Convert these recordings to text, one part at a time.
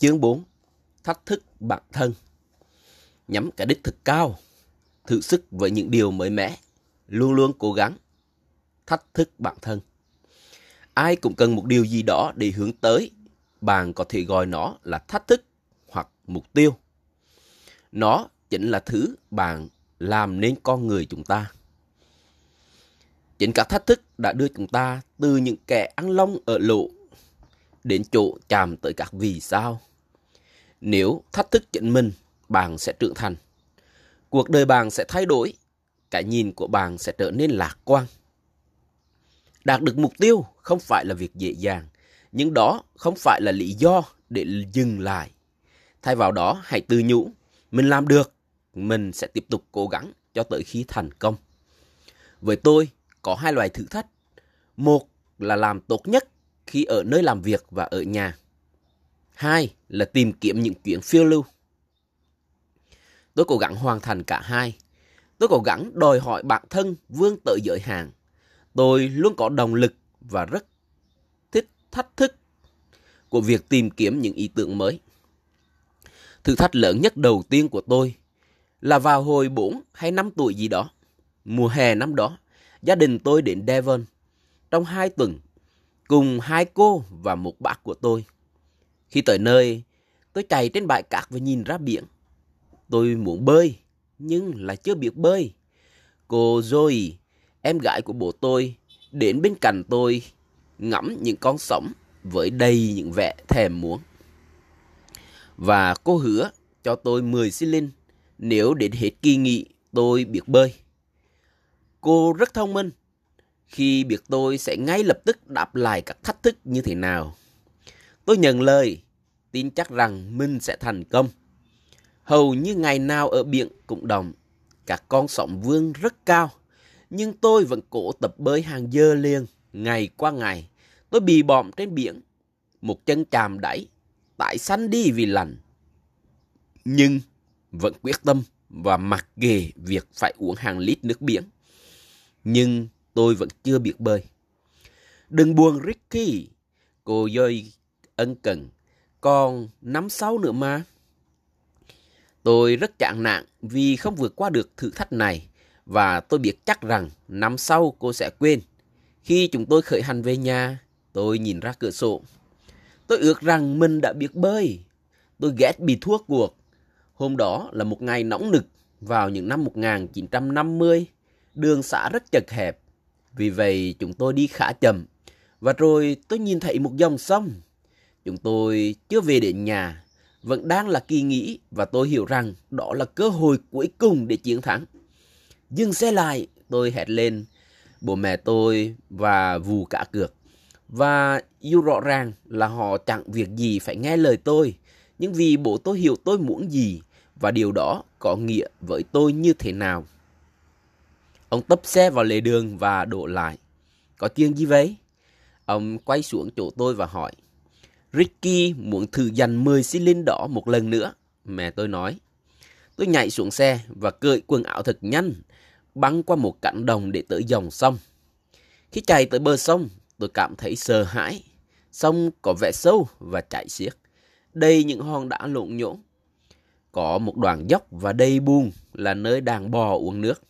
Chương 4 Thách thức bản thân. Nhắm cả đích thực cao. Thử sức với những điều mới mẻ. Luôn luôn cố gắng. Thách thức bản thân. Ai cũng cần một điều gì đó để hướng tới. Bạn có thể gọi nó là thách thức hoặc mục tiêu. Nó chính là thứ bạn làm nên con người chúng ta. Chính các thách thức đã đưa chúng ta từ những kẻ ăn lông ở lộ đến chỗ chạm tới các vì sao. Nếu thách thức chính mình, bạn sẽ trưởng thành. Cuộc đời bạn sẽ thay đổi, cái nhìn của bạn sẽ trở nên lạc quan. Đạt được mục tiêu không phải là việc dễ dàng, nhưng đó không phải là lý do để dừng lại. Thay vào đó, hãy tự nhủ, mình làm được, mình sẽ tiếp tục cố gắng cho tới khi thành công. Với tôi, có hai loại thử thách. Một là làm tốt nhất khi ở nơi làm việc và ở nhà. Hai là tìm kiếm những chuyến phiêu lưu. Tôi cố gắng hoàn thành cả hai. Tôi cố gắng đòi hỏi bản thân vươn tới giới hạn. Tôi luôn có động lực và rất thích thách thức của việc tìm kiếm những ý tưởng mới. Thử thách lớn nhất đầu tiên của tôi là vào hồi 4 hay 5 tuổi gì đó. Mùa hè năm đó, gia đình tôi đến Devon. Trong hai tuần, cùng hai cô và một bác của tôi. Khi tới nơi, tôi chạy trên bãi cát và nhìn ra biển. Tôi muốn bơi, nhưng lại chưa biết bơi. Cô Zoe, em gái của bố tôi, đến bên cạnh tôi ngắm những con sóng với đầy những vẻ thèm muốn. Và cô hứa cho tôi 10 xi linh nếu đến hết kỳ nghỉ tôi biết bơi. Cô rất thông minh khi biết tôi sẽ ngay lập tức đáp lại các thách thức như thế nào. Tôi nhận lời, tin chắc rằng mình sẽ thành công. Hầu như ngày nào ở biển cũng đồng, các con sóng vương rất cao, nhưng tôi vẫn cố tập bơi hàng giờ liền, ngày qua ngày. Tôi bị bọm trên biển, một chân chàm đáy, tại xanh đi vì lạnh. Nhưng vẫn quyết tâm và mặc ghề việc phải uống hàng lít nước biển. Nhưng tôi vẫn chưa biết bơi. Đừng buồn Ricky, cô dơi ân cần, còn năm sau nữa mà. Tôi rất chạng nạn vì không vượt qua được thử thách này và tôi biết chắc rằng năm sau cô sẽ quên. Khi chúng tôi khởi hành về nhà, tôi nhìn ra cửa sổ. Tôi ước rằng mình đã biết bơi. Tôi ghét bị thua cuộc. Hôm đó là một ngày nóng nực vào những năm 1950. Đường xã rất chật hẹp vì vậy chúng tôi đi khá chậm. Và rồi tôi nhìn thấy một dòng sông. Chúng tôi chưa về đến nhà, vẫn đang là kỳ nghỉ và tôi hiểu rằng đó là cơ hội cuối cùng để chiến thắng. Dừng xe lại, tôi hét lên. Bố mẹ tôi và vù cả cược. Và dù rõ ràng là họ chẳng việc gì phải nghe lời tôi, nhưng vì bố tôi hiểu tôi muốn gì và điều đó có nghĩa với tôi như thế nào. Ông tấp xe vào lề đường và đổ lại. Có chuyện gì vậy? Ông quay xuống chỗ tôi và hỏi. Ricky muốn thử dành 10 xi linh đỏ một lần nữa. Mẹ tôi nói. Tôi nhảy xuống xe và cởi quần áo thật nhanh, băng qua một cánh đồng để tới dòng sông. Khi chạy tới bờ sông, tôi cảm thấy sợ hãi. Sông có vẻ sâu và chảy xiết, đầy những hòn đá lộn nhổn. Có một đoạn dốc và đầy buông là nơi đàn bò uống nước.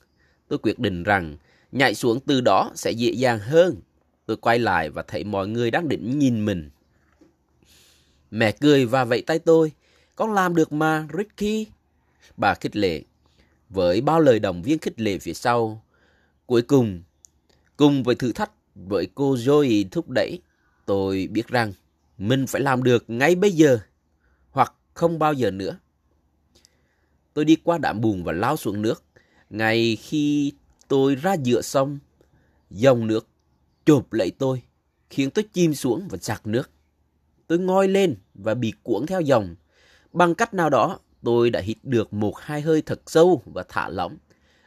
Tôi quyết định rằng nhảy xuống từ đó sẽ dễ dàng hơn. Tôi quay lại và thấy mọi người đang định nhìn mình. Mẹ cười và vẫy tay tôi. Con làm được mà, Ricky. Bà khích lệ. Với bao lời động viên khích lệ phía sau. Cuối cùng, cùng với thử thách với cô Joey thúc đẩy, tôi biết rằng mình phải làm được ngay bây giờ hoặc không bao giờ nữa. Tôi đi qua đạm bùn và lao xuống nước. Ngay khi tôi ra giữa sông, dòng nước chộp lấy tôi, khiến tôi chìm xuống và sạc nước. Tôi ngoi lên và bị cuốn theo dòng. Bằng cách nào đó, tôi đã hít được một hai hơi thật sâu và thả lỏng.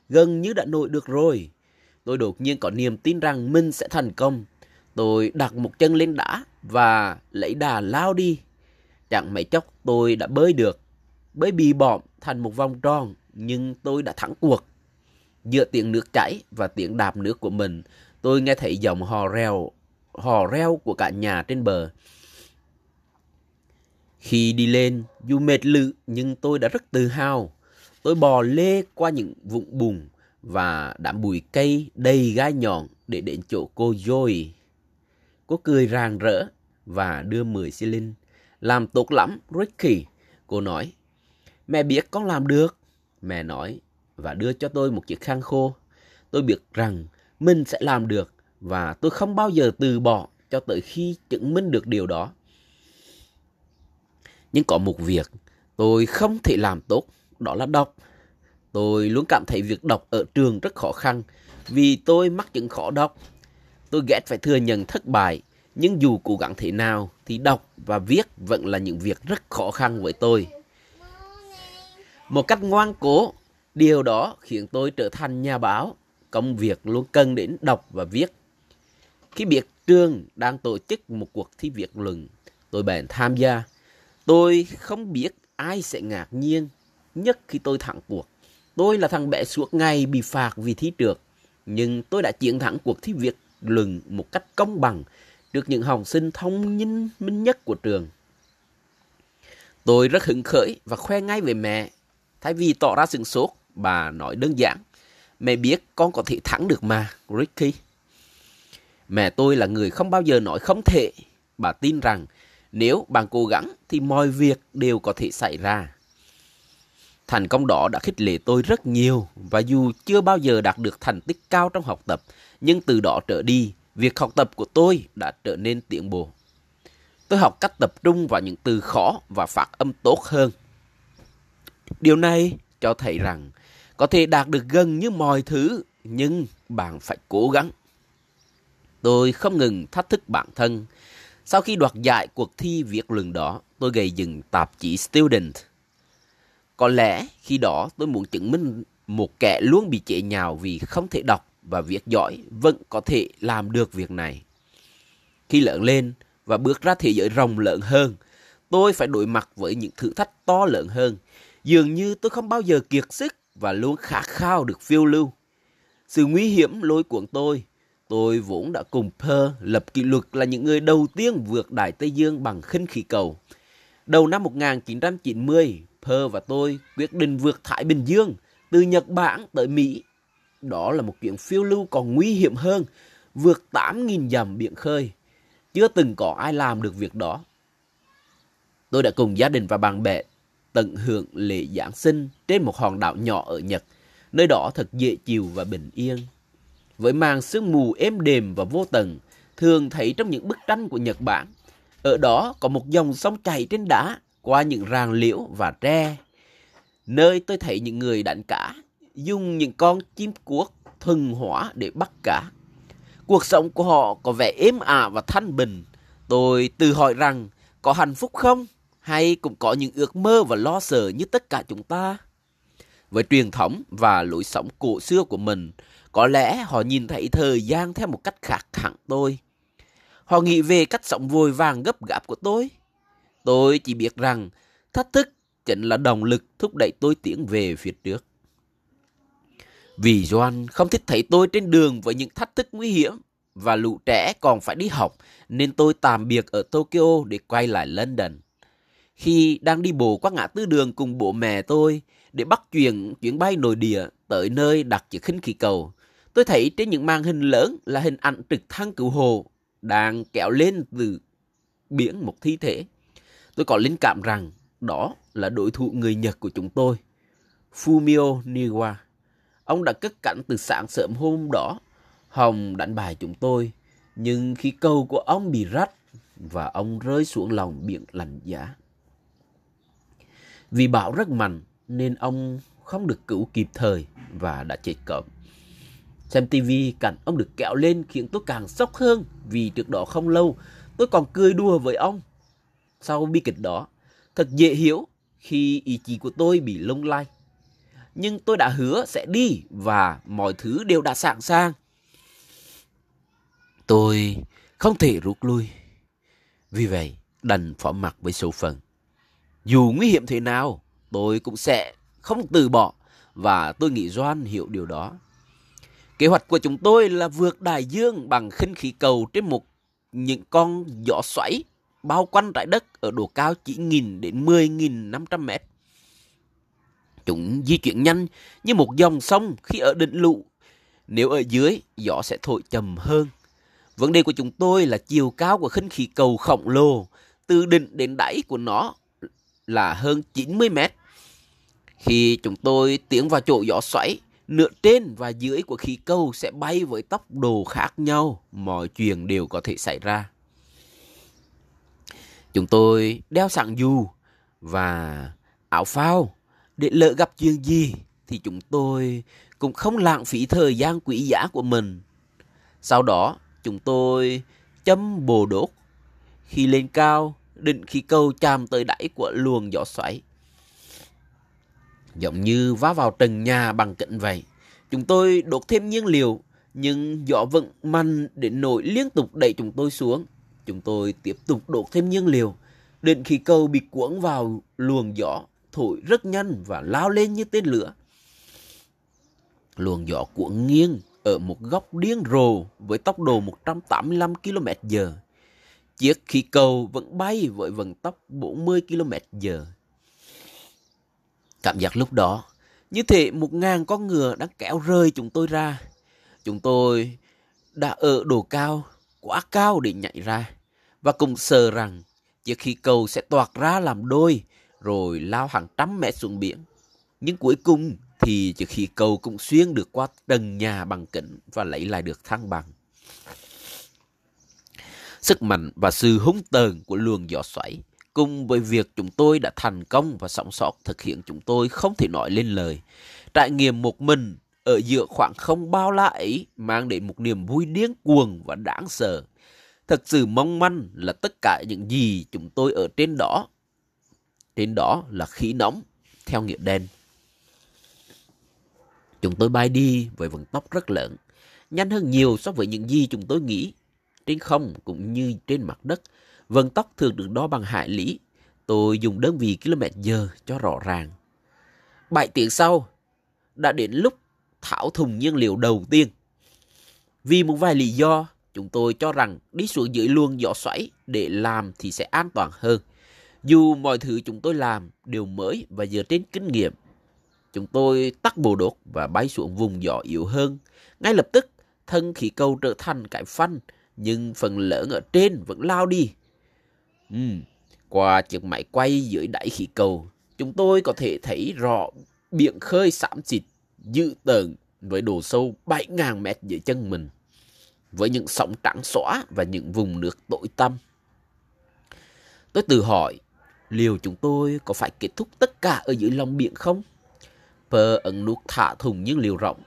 Gần như đã nổi được rồi. Tôi đột nhiên có niềm tin rằng mình sẽ thành công. Tôi đặt một chân lên đá và lấy đà lao đi. Chẳng mấy chốc tôi đã bơi được. Bơi bì bọm thành một vòng tròn, nhưng tôi đã thắng cuộc. Giữa tiếng nước chảy và tiếng đạp nước của mình, tôi nghe thấy giọng hò reo, hò reo của cả nhà trên bờ. Khi đi lên, dù mệt lự nhưng tôi đã rất tự hào. Tôi bò lê qua những vũng bùn và đám bụi cây đầy gai nhọn để đến chỗ cô Joy. Cô cười rạng rỡ và đưa 10 xi linh. Làm tốt lắm, Ricky. Cô nói, mẹ biết con làm được. Mẹ nói và đưa cho tôi một chiếc khăn khô. Tôi biết rằng mình sẽ làm được và tôi không bao giờ từ bỏ cho tới khi chứng minh được điều đó. Nhưng có một việc tôi không thể làm tốt, đó là đọc. Tôi luôn cảm thấy việc đọc ở trường rất khó khăn vì tôi mắc chứng khó đọc. Tôi ghét phải thừa nhận thất bại, nhưng dù cố gắng thế nào thì đọc và viết vẫn là những việc rất khó khăn với tôi. Một cách ngoan cố, điều đó khiến tôi trở thành nhà báo. Công việc luôn cần đến đọc và viết. Khi biết trường đang tổ chức một cuộc thi viết luận, tôi bèn tham gia. Tôi không biết ai sẽ ngạc nhiên nhất khi tôi thắng cuộc. Tôi là thằng bé suốt ngày bị phạt vì thi trượt, nhưng tôi đã chiến thắng cuộc thi viết luận một cách công bằng được những học sinh thông minh minh nhất của trường. Tôi rất hứng khởi và khoe ngay về mẹ. Thay vì tỏ ra sừng sốt, bà nói đơn giản. Mẹ biết con có thể thắng được mà, Ricky. Mẹ tôi là người không bao giờ nói không thể. Bà tin rằng nếu bạn cố gắng thì mọi việc đều có thể xảy ra. Thành công đó đã khích lệ tôi rất nhiều và dù chưa bao giờ đạt được thành tích cao trong học tập, nhưng từ đó trở đi, việc học tập của tôi đã trở nên tiến bộ. Tôi học cách tập trung vào những từ khó và phát âm tốt hơn. Điều này cho thấy rằng có thể đạt được gần như mọi thứ, nhưng bạn phải cố gắng. Tôi không ngừng thách thức bản thân. Sau khi đoạt giải cuộc thi viết luận đó, tôi gây dựng tạp chí Student. Có lẽ khi đó tôi muốn chứng minh một kẻ luôn bị chế nhạo vì không thể đọc và viết giỏi vẫn có thể làm được việc này. Khi lớn lên và bước ra thế giới rộng lớn hơn, tôi phải đối mặt với những thử thách to lớn hơn. Dường như tôi không bao giờ kiệt sức và luôn khát khao được phiêu lưu. Sự nguy hiểm lôi cuốn tôi. Tôi vốn đã cùng Pearl lập kỷ luật là những người đầu tiên vượt Đại Tây Dương bằng khinh khí cầu. Đầu năm 1990, Pearl và tôi quyết định vượt Thái Bình Dương từ Nhật Bản tới Mỹ. Đó là một chuyện phiêu lưu còn nguy hiểm hơn, vượt 8.000 dặm biển khơi. Chưa từng có ai làm được việc đó. Tôi đã cùng gia đình và bạn bè tận hưởng lễ Giáng sinh trên một hòn đảo nhỏ ở Nhật, nơi đó thật dễ chịu và bình yên. Với màn sương mù êm đềm và vô tận, thường thấy trong những bức tranh của Nhật Bản. Ở đó có một dòng sông chảy trên đá qua những ràng liễu và tre. Nơi tôi thấy những người đánh cá, dùng những con chim cuốc thuần hóa để bắt cá. Cuộc sống của họ có vẻ êm ả và thanh bình. Tôi tự hỏi rằng có hạnh phúc không? Hay cũng có những ước mơ và lo sợ như tất cả chúng ta? Với truyền thống và lối sống cổ xưa của mình, có lẽ họ nhìn thấy thời gian theo một cách khác hẳn tôi. Họ nghĩ về cách sống vội vàng gấp gáp của tôi. Tôi chỉ biết rằng thách thức chính là động lực thúc đẩy tôi tiến về phía trước. Vì Doan không thích thấy tôi trên đường với những thách thức nguy hiểm và lũ trẻ còn phải đi học nên tôi tạm biệt ở Tokyo để quay lại London. Khi đang đi bộ qua ngã tư đường cùng bố mẹ tôi để bắt chuyển chuyến bay nội địa tới nơi đặt chiếc khinh khí cầu, tôi thấy trên những màn hình lớn là hình ảnh trực thăng cứu hộ đang kéo lên từ biển một thi thể. Tôi có linh cảm rằng đó là đối thủ người Nhật của chúng tôi, Fumio Niwa. Ông đã cất cảnh từ sáng sớm hôm đó. Hồng đánh bài chúng tôi, nhưng khi câu của ông bị rách và ông rơi xuống lòng biển lạnh giá. Vì bão rất mạnh nên ông không được cứu kịp thời và đã chết cọp. Xem tivi cảnh ông được kẹo lên khiến tôi càng sốc hơn vì trước đó không lâu tôi còn cười đùa với ông. Sau bi kịch đó, thật dễ hiểu khi ý chí của tôi bị lung lay. Nhưng tôi đã hứa sẽ đi và mọi thứ đều đã sẵn sàng. Tôi không thể rút lui. Vì vậy, đành phó mặt với số phận. Dù nguy hiểm thế nào, tôi cũng sẽ không từ bỏ và tôi nghĩ Doan hiểu điều đó. Kế hoạch của chúng tôi là vượt đại dương bằng khinh khí cầu trên một những con gió xoáy bao quanh trái đất ở độ cao chỉ nghìn đến 10.500 mét. Chúng di chuyển nhanh như một dòng sông khi ở đỉnh lũ. Nếu ở dưới, gió sẽ thổi chậm hơn. Vấn đề của chúng tôi là chiều cao của khinh khí cầu khổng lồ từ đỉnh đến đáy của nó là hơn 90 mét. Khi chúng tôi tiến vào chỗ gió xoáy, nửa trên và dưới của khí cầu sẽ bay với tốc độ khác nhau. Mọi chuyện đều có thể xảy ra. Chúng tôi đeo sẵn dù và áo phao để lỡ gặp chuyện gì thì chúng tôi cũng không lãng phí thời gian quý giá của mình. Sau đó, chúng tôi châm bồ đốt. Khi lên cao, định khí cầu chạm tới đáy của luồng gió xoáy. Giống như vá vào trần nhà bằng kính vậy. Chúng tôi đốt thêm nhiên liệu, nhưng gió vẫn mạnh đến nỗi liên tục đẩy chúng tôi xuống. Chúng tôi tiếp tục đốt thêm nhiên liệu. đến khi cầu bị cuốn vào luồng gió, thổi rất nhanh và lao lên như tên lửa. Luồng gió cuộn nghiêng ở một góc điên rồ với tốc độ 185 km h Chiếc khí cầu vẫn bay với vận tốc 40 km h Cảm giác lúc đó, như thể một ngàn con ngựa đang kéo rơi chúng tôi ra. Chúng tôi đã ở độ cao, quá cao để nhảy ra. Và cùng sợ rằng chiếc khí cầu sẽ toạc ra làm đôi, rồi lao hàng trăm mét xuống biển. Nhưng cuối cùng thì chiếc khí cầu cũng xuyên được qua trần nhà bằng kính và lấy lại được thăng bằng. Sức mạnh và sự hung tợn của luồng gió xoáy cùng với việc chúng tôi đã thành công và sống sót thực hiện chúng tôi không thể nói lên lời. Trải nghiệm một mình ở giữa khoảng không bao la ấy mang đến một niềm vui điên cuồng và đáng sợ. Thật sự mong manh là tất cả những gì chúng tôi ở trên đó. Trên đó là khí nóng, theo nghĩa đen. Chúng tôi bay đi với vận tốc rất lớn, nhanh hơn nhiều so với những gì chúng tôi nghĩ. Trên không cũng như trên mặt đất, vận tốc thường được đo bằng hải lý. Tôi dùng đơn vị km giờ cho rõ ràng. Bảy tiếng sau, đã đến lúc thảo thùng nhiên liệu đầu tiên. Vì một vài lý do, chúng tôi cho rằng đi xuống dưới luồng gió xoáy để làm thì sẽ an toàn hơn. Dù mọi thứ chúng tôi làm đều mới và dựa trên kinh nghiệm, chúng tôi tắt bộ đột và bay xuống vùng gió yếu hơn. Ngay lập tức, thân khí cầu trở thành cái phanh, nhưng phần lớn ở trên vẫn lao đi. Ừ. Qua chiếc máy quay dưới đáy khí cầu, chúng tôi có thể thấy rõ biển khơi xám xịt, dữ tợn với độ sâu 7.000 mét dưới chân mình, với những sóng trắng xóa và những vùng nước tối tăm. Tôi tự hỏi, liệu chúng tôi có phải kết thúc tất cả ở dưới lòng biển không? Pơ ấn nút thả thùng nhiên liều rộng,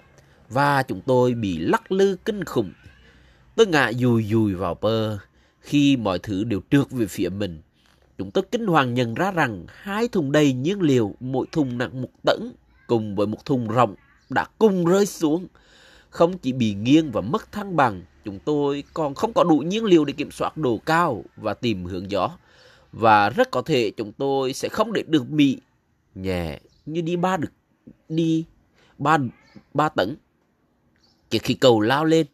và chúng tôi bị lắc lư kinh khủng. Tôi ngã dùi dùi vào pơ, khi mọi thứ đều trượt về phía mình. Chúng tôi kinh hoàng nhận ra rằng hai thùng đầy nhiên liệu, mỗi thùng nặng một tấn, cùng với một thùng rộng đã cùng rơi xuống. Không chỉ bị nghiêng và mất thăng bằng, chúng tôi còn không có đủ nhiên liệu để kiểm soát độ cao và tìm hướng gió. Và rất có thể chúng tôi sẽ không để được bị nhẹ như đi ba được đi ba ba tấn. Chỉ khi cầu lao lên,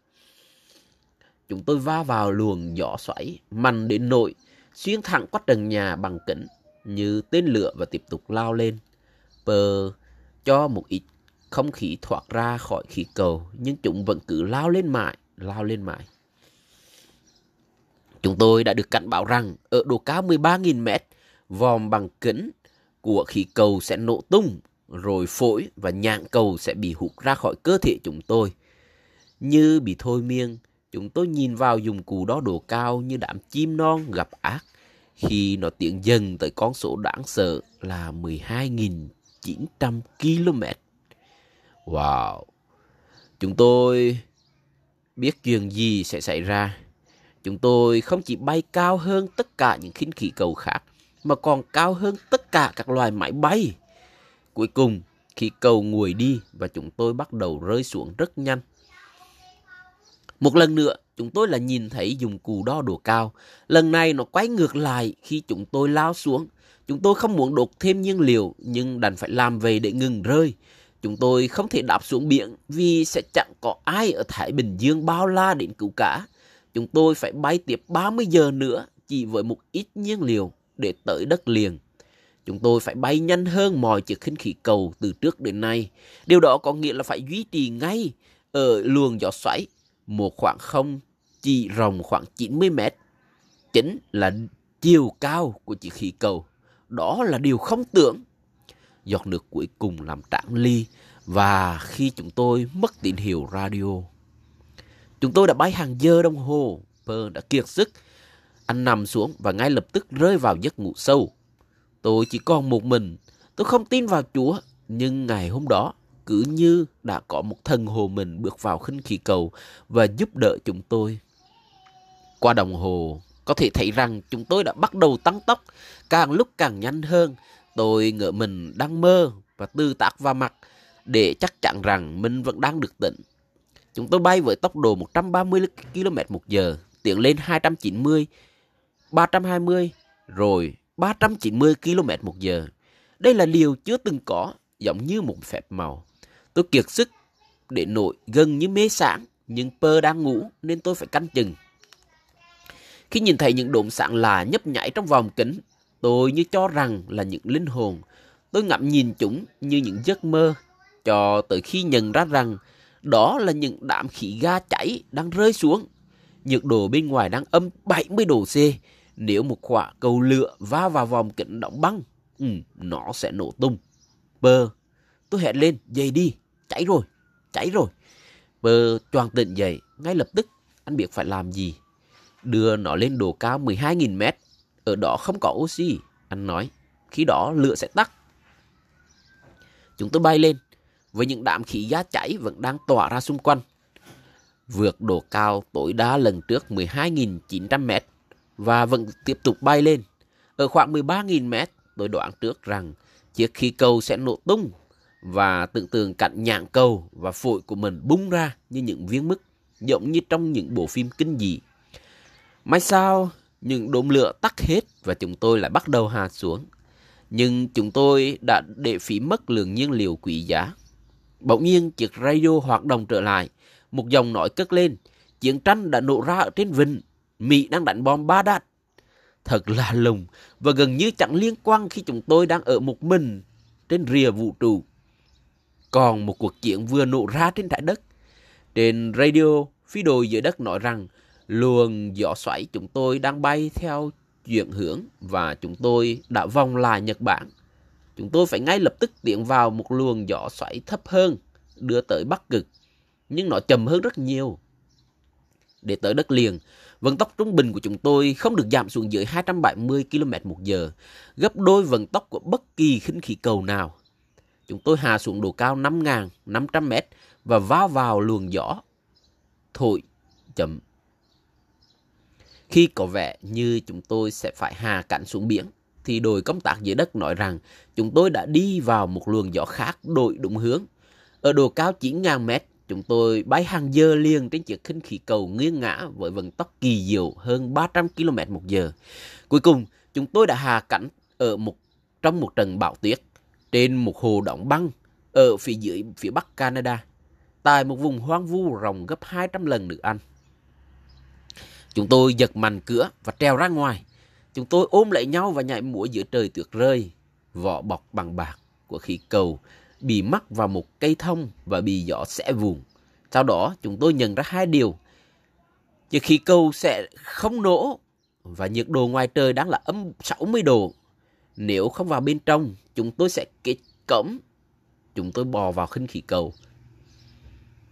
chúng tôi va vào luồng gió xoáy mạnh đến nỗi xuyên thẳng qua trần nhà bằng kính như tên lửa và tiếp tục lao lên. Pờ cho một ít không khí thoát ra khỏi khí cầu nhưng chúng vẫn cứ lao lên mãi, lao lên mãi. Chúng tôi đã được cảnh báo rằng ở độ cao 13.000 mét, vòm bằng kính của khí cầu sẽ nổ tung, rồi phổi và nhạn cầu sẽ bị hút ra khỏi cơ thể chúng tôi. Như bị thôi miên, chúng tôi nhìn vào dụng cụ đo độ cao như đám chim non gặp ác khi nó tiến dần tới con số đáng sợ là 12.900 km. Wow! Chúng tôi biết chuyện gì sẽ xảy ra. Chúng tôi không chỉ bay cao hơn tất cả những khinh khí cầu khác, mà còn cao hơn tất cả các loài máy bay. Cuối cùng, khí cầu nguội đi và chúng tôi bắt đầu rơi xuống rất nhanh. Một lần nữa, chúng tôi là nhìn thấy dụng cụ đo độ cao. Lần này nó quay ngược lại khi chúng tôi lao xuống. Chúng tôi không muốn đột thêm nhiên liệu, nhưng đành phải làm về để ngừng rơi. Chúng tôi không thể đạp xuống biển vì sẽ chẳng có ai ở Thái Bình Dương bao la đến cứu cả. Chúng tôi phải bay tiếp 30 giờ nữa, chỉ với một ít nhiên liệu để tới đất liền. Chúng tôi phải bay nhanh hơn mọi chiếc khinh khí cầu từ trước đến nay. Điều đó có nghĩa là phải duy trì ngay ở luồng gió xoáy một khoảng không chỉ rộng khoảng 90 mét. Chính là chiều cao của chiếc khí cầu. Đó là điều không tưởng. Giọt nước cuối cùng làm tản ly và khi chúng tôi mất tín hiệu radio. Chúng tôi đã bay hàng giờ đồng hồ. Pearl đã kiệt sức. Anh nằm xuống và ngay lập tức rơi vào giấc ngủ sâu. Tôi chỉ còn một mình. Tôi không tin vào Chúa. Nhưng ngày hôm đó, cứ như đã có một thần hồ mình bước vào khinh khí cầu và giúp đỡ chúng tôi. Qua đồng hồ, có thể thấy rằng chúng tôi đã bắt đầu tăng tốc, càng lúc càng nhanh hơn. Tôi ngỡ mình đang mơ và tư tác vào mặt để chắc chắn rằng mình vẫn đang được tỉnh. Chúng tôi bay với tốc độ 130 km một giờ, tiến lên 290, 320, rồi 390 km một giờ. Đây là điều chưa từng có, giống như một phép màu. Tôi kiệt sức để nổi gần như mê sáng, nhưng pơ đang ngủ nên tôi phải canh chừng. Khi nhìn thấy những đốm sáng lạ nhấp nhảy trong vòng kính, tôi như cho rằng là những linh hồn. Tôi ngậm nhìn chúng như những giấc mơ, cho tới khi nhận ra rằng đó là những đám khí ga cháy đang rơi xuống. Nhiệt độ bên ngoài đang âm 70 độ C. Nếu một quả cầu lửa va vào vòng kính đóng băng, ừ, nó sẽ nổ tung. Bơ, tôi hét lên, dậy đi, cháy rồi, cháy rồi. bờ choàng tỉnh dậy, ngay lập tức anh biết phải làm gì. Đưa nó lên độ cao 12.000 mét, ở đó không có oxy, anh nói. Khi đó lửa sẽ tắt. Chúng tôi bay lên, với những đám khí ga cháy vẫn đang tỏa ra xung quanh. Vượt độ cao tối đa lần trước 12.900 mét và vẫn tiếp tục bay lên. Ở khoảng 13.000 mét, tôi đoán trước rằng chiếc khí cầu sẽ nổ tung và tưởng tượng cảnh nhạn cầu và phổi của mình bung ra như những viên mứt, giống như trong những bộ phim kinh dị. May sao, những đốm lửa tắt hết và chúng tôi lại bắt đầu hạ xuống. Nhưng chúng tôi đã để phí mất lượng nhiên liệu quý giá. Bỗng nhiên chiếc radio hoạt động trở lại. Một dòng nói cất lên. Chiến tranh đã nổ ra ở trên vịnh. Mỹ đang đánh bom ba đạn. Thật là lùng và gần như chẳng liên quan khi chúng tôi đang ở một mình trên rìa vũ trụ. Còn một cuộc chiến vừa nổ ra trên trái đất. Trên radio, phi đội dưới đất nói rằng luồng gió xoáy chúng tôi đang bay theo chuyển hướng và chúng tôi đã vòng lại Nhật Bản chúng tôi phải ngay lập tức tiến vào một luồng gió xoáy thấp hơn, đưa tới Bắc Cực, nhưng nó chậm hơn rất nhiều. Để tới đất liền, vận tốc trung bình của chúng tôi không được giảm xuống dưới 270 km một giờ, gấp đôi vận tốc của bất kỳ khinh khí cầu nào. Chúng tôi hạ xuống độ cao 5.500 mét và va vào luồng gió thổi chậm. Khi có vẻ như chúng tôi sẽ phải hạ cánh xuống biển, thì đội công tác dưới đất nói rằng chúng tôi đã đi vào một luồng gió khác đổi đúng hướng. Ở độ cao 9.000 mét, chúng tôi bay hàng giờ liền trên chiếc khinh khí cầu nghiêng ngã với vận tốc kỳ diệu hơn 300 km một giờ. Cuối cùng, chúng tôi đã hạ cánh ở một trong một trận bão tuyết trên một hồ đóng băng ở phía dưới phía bắc Canada, tại một vùng hoang vu rộng gấp 200 lần nước Anh. Chúng tôi giật mạnh cửa và treo ra ngoài. Chúng tôi ôm lấy nhau và nhảy múa giữa trời tuyết rơi. Vỏ bọc bằng bạc của khí cầu bị mắc vào một cây thông và bị gió xẻ vùng. Sau đó chúng tôi nhận ra hai điều. Chiếc khí cầu sẽ không nổ và nhiệt độ ngoài trời đang là âm 60 độ. Nếu không vào bên trong, chúng tôi sẽ kết cổng. Chúng tôi bò vào khinh khí cầu.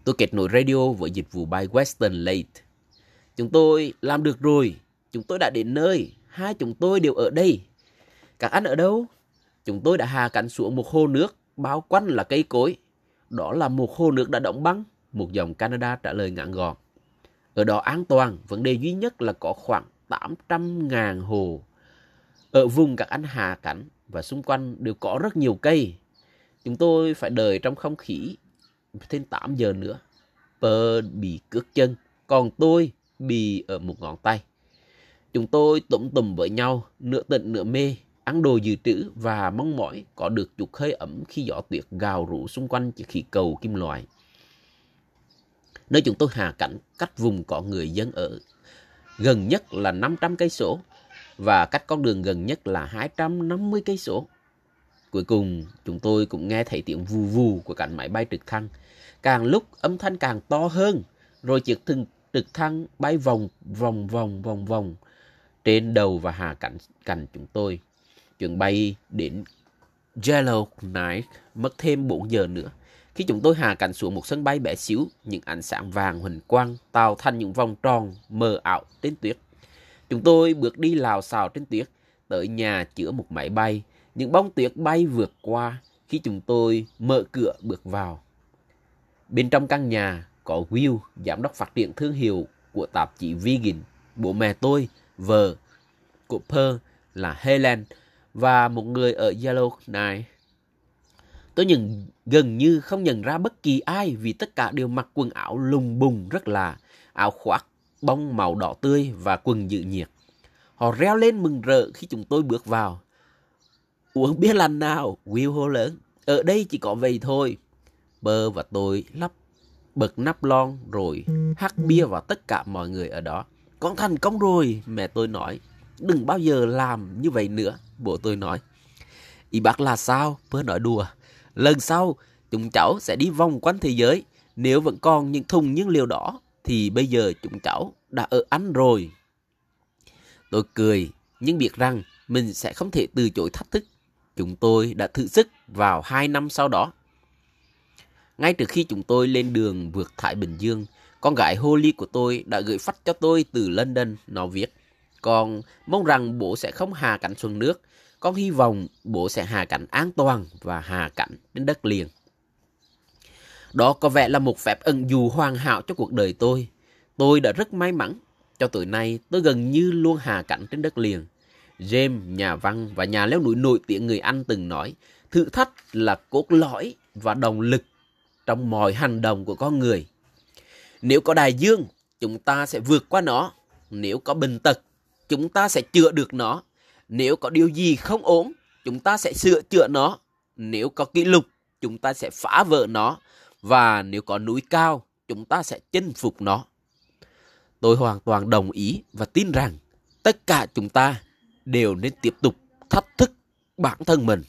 Tôi kết nối radio với dịch vụ bay Western Late. Chúng tôi làm được rồi. Chúng tôi đã đến nơi hai chúng tôi đều ở đây. Các anh ở đâu? Chúng tôi đã hạ cánh xuống một hồ nước, bao quanh là cây cối. Đó là một hồ nước đã đóng băng, một dòng Canada trả lời ngạn gọn. Ở đó an toàn, vấn đề duy nhất là có khoảng 800.000 hồ. Ở vùng các anh hạ cánh và xung quanh đều có rất nhiều cây. Chúng tôi phải đợi trong không khí thêm 8 giờ nữa. Pơ bị cước chân, còn tôi bị ở một ngón tay. Chúng tôi tụm tùm với nhau, nửa tỉnh nửa mê, ăn đồ dự trữ và mong mỏi có được chút hơi ẩm khi gió tuyết gào rú xung quanh chiếc khí cầu kim loại. Nơi chúng tôi hạ cảnh cách vùng có người dân ở. Gần nhất là 500 cây số và cách con đường gần nhất là 250 cây số. Cuối cùng, chúng tôi cũng nghe thấy tiếng vù vù của cánh máy bay trực thăng. Càng lúc âm thanh càng to hơn, rồi chiếc thừng trực thăng bay vòng vòng vòng vòng vòng trên đầu và hạ cánh cạnh chúng tôi. Chuyến bay đến Yellowknife mất thêm 4 giờ nữa. Khi chúng tôi hạ cánh xuống một sân bay bé xíu, những ánh sáng vàng huỳnh quang tạo thành những vòng tròn mờ ảo trên tuyết. Chúng tôi bước đi lào xào trên tuyết, tới nhà chữa một máy bay. Những bông tuyết bay vượt qua khi chúng tôi mở cửa bước vào. Bên trong căn nhà có Will, giám đốc phát triển thương hiệu của tạp chí Vegan, bố mẹ tôi, vợ của Per là Helen và một người ở Yellowknife. Tôi nhận, gần như không nhận ra bất kỳ ai vì tất cả đều mặc quần áo lùng bùng rất là áo khoác bông màu đỏ tươi và quần dự nhiệt. Họ reo lên mừng rỡ khi chúng tôi bước vào. Uống bia lành nào? Will hô lớn. Ở đây chỉ có vậy thôi. Bơ và tôi lắp bật nắp lon rồi hắt bia vào tất cả mọi người ở đó. Con thành công rồi, mẹ tôi nói. Đừng bao giờ làm như vậy nữa, bố tôi nói. Ý bác là sao? Bơ nói đùa. Lần sau, chúng cháu sẽ đi vòng quanh thế giới. Nếu vẫn còn những thùng nhiên liệu đỏ, thì bây giờ chúng cháu đã ở Anh rồi. Tôi cười, nhưng biết rằng mình sẽ không thể từ chối thách thức. Chúng tôi đã thử sức vào hai năm sau đó. Ngay trước khi chúng tôi lên đường vượt Thái Bình Dương, con gái Holly của tôi đã gửi phát cho tôi từ London. Nó viết, con mong rằng bố sẽ không hạ cảnh xuống nước. Con hy vọng bố sẽ hạ cảnh an toàn và hạ cảnh đến đất liền. Đó có vẻ là một phép ẩn dụ hoàn hảo cho cuộc đời tôi. Tôi đã rất may mắn. Cho tới nay, tôi gần như luôn hạ cảnh trên đất liền. James, nhà văn và nhà leo núi nổi tiếng người Anh từng nói, thử thách là cốt lõi và động lực trong mọi hành động của con người. Nếu có đại dương, chúng ta sẽ vượt qua nó. Nếu có bệnh tật, chúng ta sẽ chữa được nó. Nếu có điều gì không ổn, chúng ta sẽ sửa chữa nó. Nếu có kỷ lục, chúng ta sẽ phá vỡ nó. Và nếu có núi cao, chúng ta sẽ chinh phục nó. Tôi hoàn toàn đồng ý và tin rằng tất cả chúng ta đều nên tiếp tục thách thức bản thân mình.